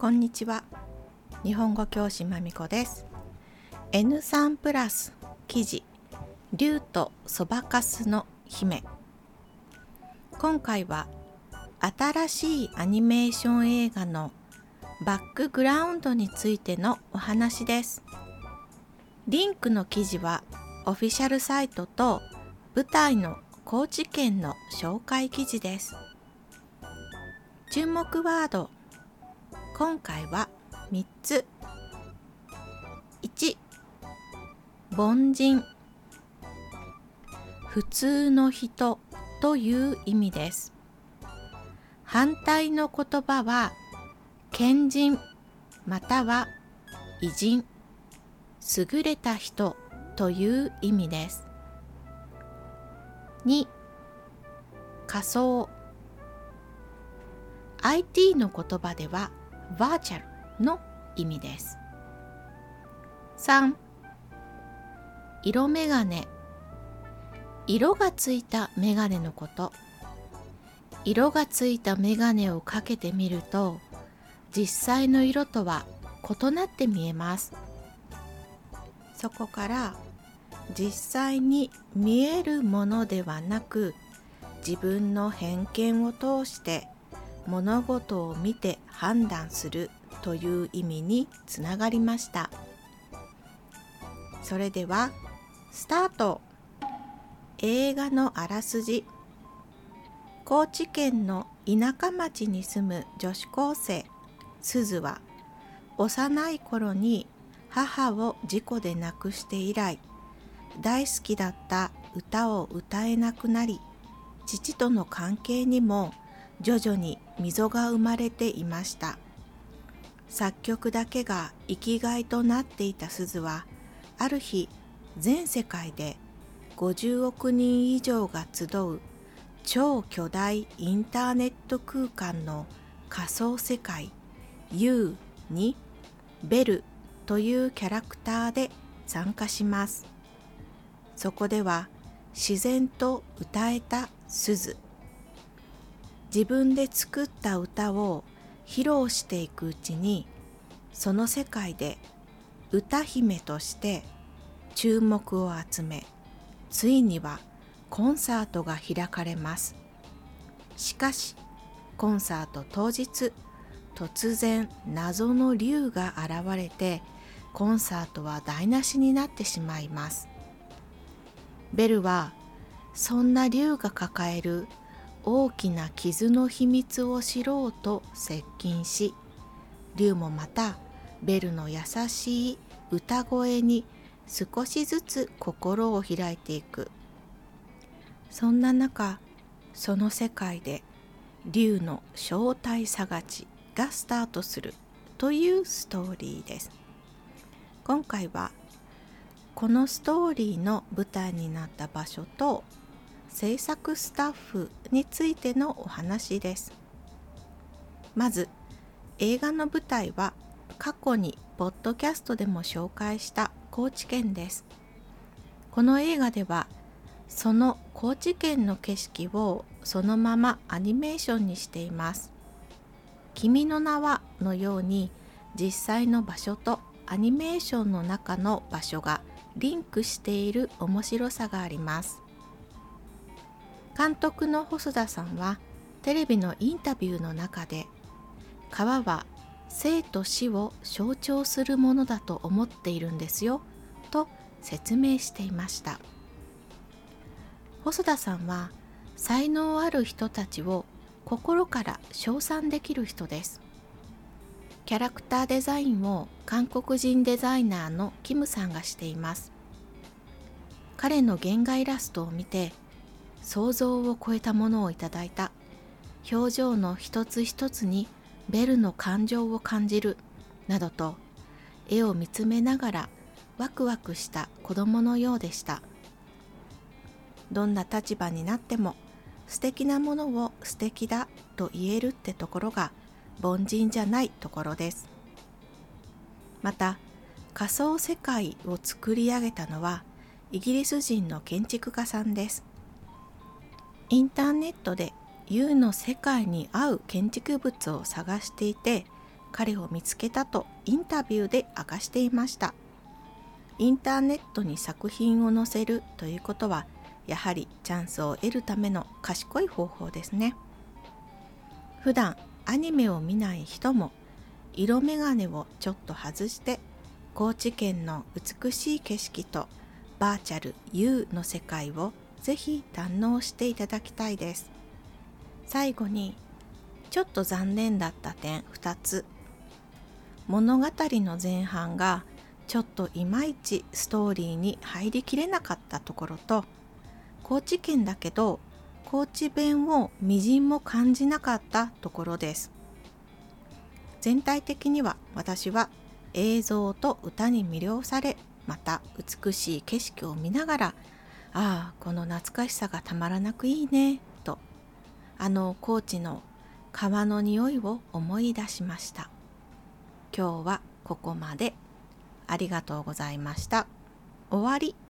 こんにちは。日本語教師まみこです。N3 プラス記事竜とそばかすの姫。今回は新しいアニメーション映画のバックグラウンドについてのお話です。リンクの記事はオフィシャルサイトと舞台の高知県の紹介記事です。注目ワード今回は3つ。1凡人。普通の人という意味です。反対の言葉は賢人または偉人。優れた人という意味です。2仮想。IT の言葉ではバーチャルの意味です。3色眼鏡。色がついた眼鏡のこと。色がついた眼鏡をかけてみると実際の色とは異なって見えます。そこから実際に見えるものではなく自分の偏見を通して物事を見て判断するという意味につながりました。それではスタート。映画のあらすじ。高知県の田舎町に住む女子高生すずは幼い頃に母を事故で亡くして以来大好きだった歌を歌えなくなり父との関係にも徐々に溝が生まれていました。作曲だけが生きがいとなっていた鈴はある日全世界で50億人以上が集う超巨大インターネット空間の仮想世界 U にベルというキャラクターで参加します。そこでは自然と歌えた鈴。自分で作った歌を披露していくうちにその世界で歌姫として注目を集めついにはコンサートが開かれます。しかしコンサート当日突然謎の竜が現れてコンサートは台無しになってしまいます。ベルはそんな竜が抱える大きな傷の秘密を知ろうと接近し竜もまたベルの優しい歌声に少しずつ心を開いていく。そんな中その世界で竜の正体探しがスタートするというストーリーです。今回はこのストーリーの舞台になった場所と制作スタッフについてのお話です。まず映画の舞台は過去にポッドキャストでも紹介した高知県です。この映画ではその高知県の景色をそのままアニメーションにしています。君の名はのように実際の場所とアニメーションの中の場所がリンクしている面白さがあります。監督の細田さんはテレビのインタビューの中で川は生と死を象徴するものだと思っているんですよと説明していました。細田さんは才能ある人たちを心から称賛できる人です。キャラクターデザインを韓国人デザイナーのキムさんがしています。彼の原画イラストを見て想像を超えたものをいただいた。表情の一つ一つにベルの感情を感じる。などと絵を見つめながらワクワクした子供のようでした。どんな立場になっても素敵なものを素敵だと言えるってところが凡人じゃないところです。また仮想世界を作り上げたのはイギリス人の建築家さんです。インターネットで U の世界に合う建築物を探していて彼を見つけたとインタビューで明かしていました。インターネットに作品を載せるということはやはりチャンスを得るための賢い方法ですね。普段アニメを見ない人も色眼鏡をちょっと外して高知県の美しい景色とバーチャル U の世界をぜひ堪能していただきたいです。最後にちょっと残念だった点2つ。物語の前半がちょっといまいちストーリーに入りきれなかったところと高知県だけど高知弁をみじんも感じなかったところです。全体的には私は映像と歌に魅了されまた美しい景色を見ながらああこの懐かしさがたまらなくいいねとあの高知の川の匂いを思い出しました。今日はここまで。ありがとうございました。終わり。